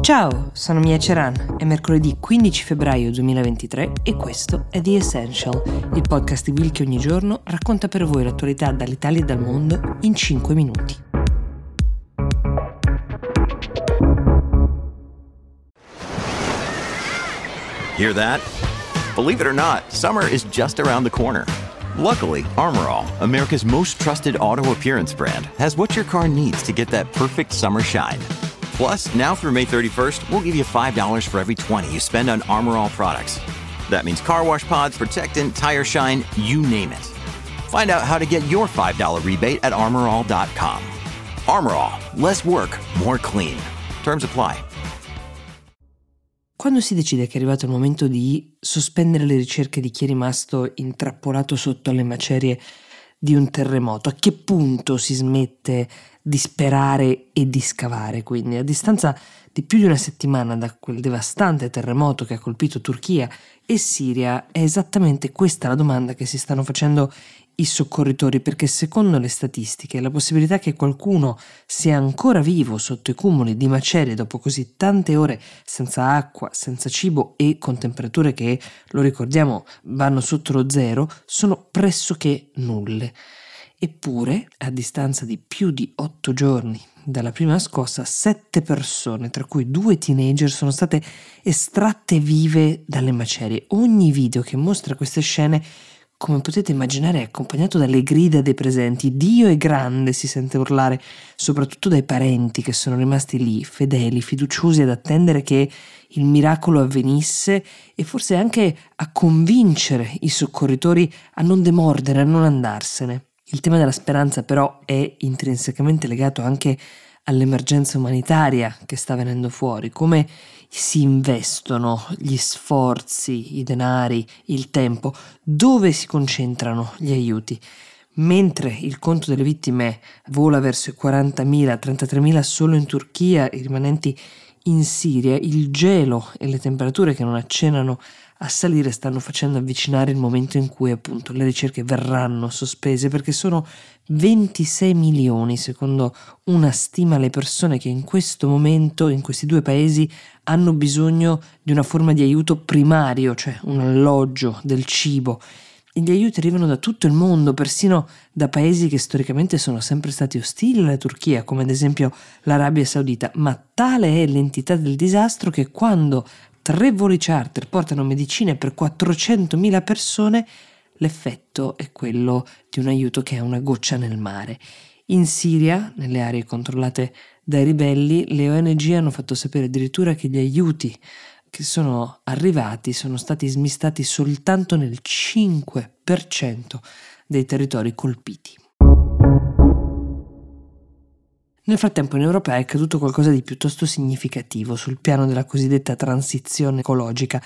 Ciao, sono Mia Ceran, è mercoledì 15 febbraio 2023 e questo è The Essential, il podcast di Will che ogni giorno racconta per voi l'attualità dall'Italia e dal mondo in 5 minuti. Hear that? Believe it or not, summer is just around the corner. Luckily, Armorall, America's most trusted auto appearance brand, has what your car needs to get that perfect summer shine. Plus, now through May 31st, we'll give you $5 for every 20 you spend on Armorall products. That means car wash pods, protectant, tire shine, you name it. Find out how to get your $5 rebate at armorall.com. Armorall, less work, more clean. Terms apply. Quando si decide che è arrivato il momento di sospendere le ricerche di chi è rimasto intrappolato sotto le macerie di un terremoto, a che punto si smette di sperare e di scavare. Quindi, a distanza di più di una settimana da quel devastante terremoto che ha colpito Turchia e Siria, è esattamente questa la domanda che si stanno facendo i soccorritori, perché secondo le statistiche la possibilità che qualcuno sia ancora vivo sotto i cumuli di macerie dopo così tante ore senza acqua, senza cibo e con temperature che, lo ricordiamo, vanno sotto lo zero, sono pressoché nulle. Eppure, a distanza di più di otto giorni dalla prima scossa, sette persone, tra cui due teenager, sono state estratte vive dalle macerie. Ogni video che mostra queste scene, come potete immaginare, è accompagnato dalle grida dei presenti. Dio è grande, si sente urlare, soprattutto dai parenti che sono rimasti lì, fedeli, fiduciosi ad attendere che il miracolo avvenisse e forse anche a convincere i soccorritori a non demordere, a non andarsene. Il tema della speranza però è intrinsecamente legato anche all'emergenza umanitaria che sta venendo fuori, come si investono gli sforzi, i denari, il tempo, dove si concentrano gli aiuti. Mentre il conto delle vittime vola verso i 40.000, 33.000 solo in Turchia, i rimanenti in Siria, il gelo e le temperature che non accennano a salire stanno facendo avvicinare il momento in cui appunto le ricerche verranno sospese perché sono 26 milioni secondo una stima le persone che in questo momento in questi due paesi hanno bisogno di una forma di aiuto primario, cioè un alloggio, del cibo. E gli aiuti arrivano da tutto il mondo, persino da paesi che storicamente sono sempre stati ostili alla Turchia, come ad esempio l'Arabia Saudita, ma tale è l'entità del disastro che quando tre voli charter portano medicine per 400.000 persone, l'effetto è quello di un aiuto che è una goccia nel mare. In Siria, nelle aree controllate dai ribelli, le ONG hanno fatto sapere addirittura che gli aiuti che sono arrivati sono stati smistati soltanto nel 5% dei territori colpiti. Nel frattempo in Europa è accaduto qualcosa di piuttosto significativo sul piano della cosiddetta transizione ecologica,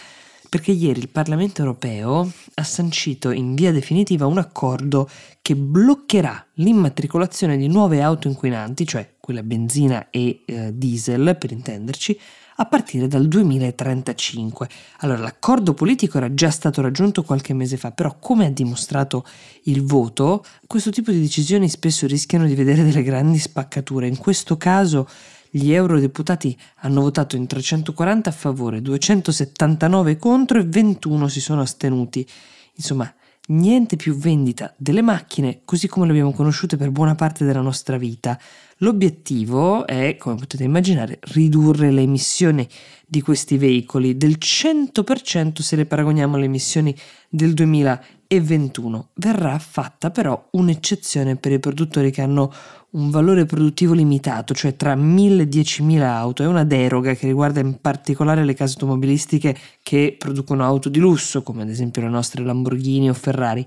perché ieri il Parlamento europeo ha sancito in via definitiva un accordo che bloccherà l'immatricolazione di nuove auto inquinanti, cioè quelle a benzina e eh, diesel per intenderci, a partire dal 2035. Allora, l'accordo politico era già stato raggiunto qualche mese fa, però come ha dimostrato il voto, questo tipo di decisioni spesso rischiano di vedere delle grandi spaccature. In questo caso gli eurodeputati hanno votato in 340 a favore, 279 contro e 21 si sono astenuti. Insomma, niente più vendita delle macchine così come le abbiamo conosciute per buona parte della nostra vita. L'obiettivo è, come potete immaginare, ridurre le emissioni di questi veicoli del 100% se le paragoniamo alle emissioni del 2021. Verrà fatta però un'eccezione per i produttori che hanno un valore produttivo limitato, cioè tra 1000 e 10.000 auto. È una deroga che riguarda in particolare le case automobilistiche che producono auto di lusso, come ad esempio le nostre Lamborghini o Ferrari.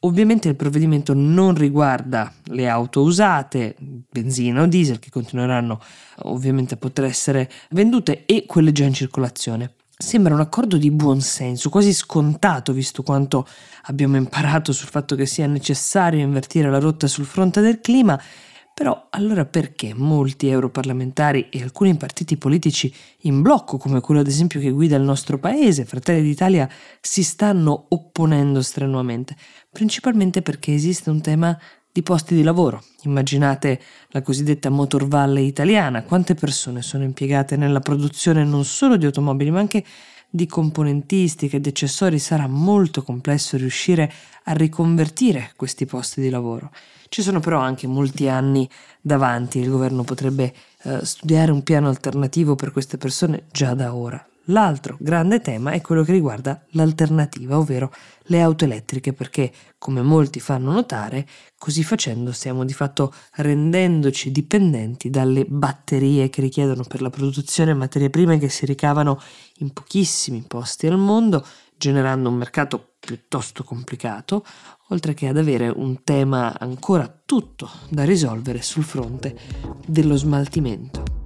Ovviamente il provvedimento non riguarda le auto usate, benzina o diesel, che continueranno ovviamente a poter essere vendute, e quelle già in circolazione. Sembra un accordo di buon senso, quasi scontato, visto quanto abbiamo imparato sul fatto che sia necessario invertire la rotta sul fronte del clima però allora perché molti europarlamentari e alcuni partiti politici in blocco, come quello ad esempio che guida il nostro paese, Fratelli d'Italia, si stanno opponendo strenuamente? Principalmente perché esiste un tema di posti di lavoro. Immaginate la cosiddetta Motor Valley italiana, quante persone sono impiegate nella produzione non solo di automobili ma anche di componentistica e di accessori sarà molto complesso riuscire a riconvertire questi posti di lavoro. Ci sono però anche molti anni davanti, il governo potrebbe eh, studiare un piano alternativo per queste persone già da ora. L'altro grande tema è quello che riguarda l'alternativa, ovvero le auto elettriche, perché, come molti fanno notare, così facendo stiamo di fatto rendendoci dipendenti dalle batterie che richiedono per la produzione materie prime che si ricavano in pochissimi posti al mondo, generando un mercato piuttosto complicato, oltre che ad avere un tema ancora tutto da risolvere sul fronte dello smaltimento.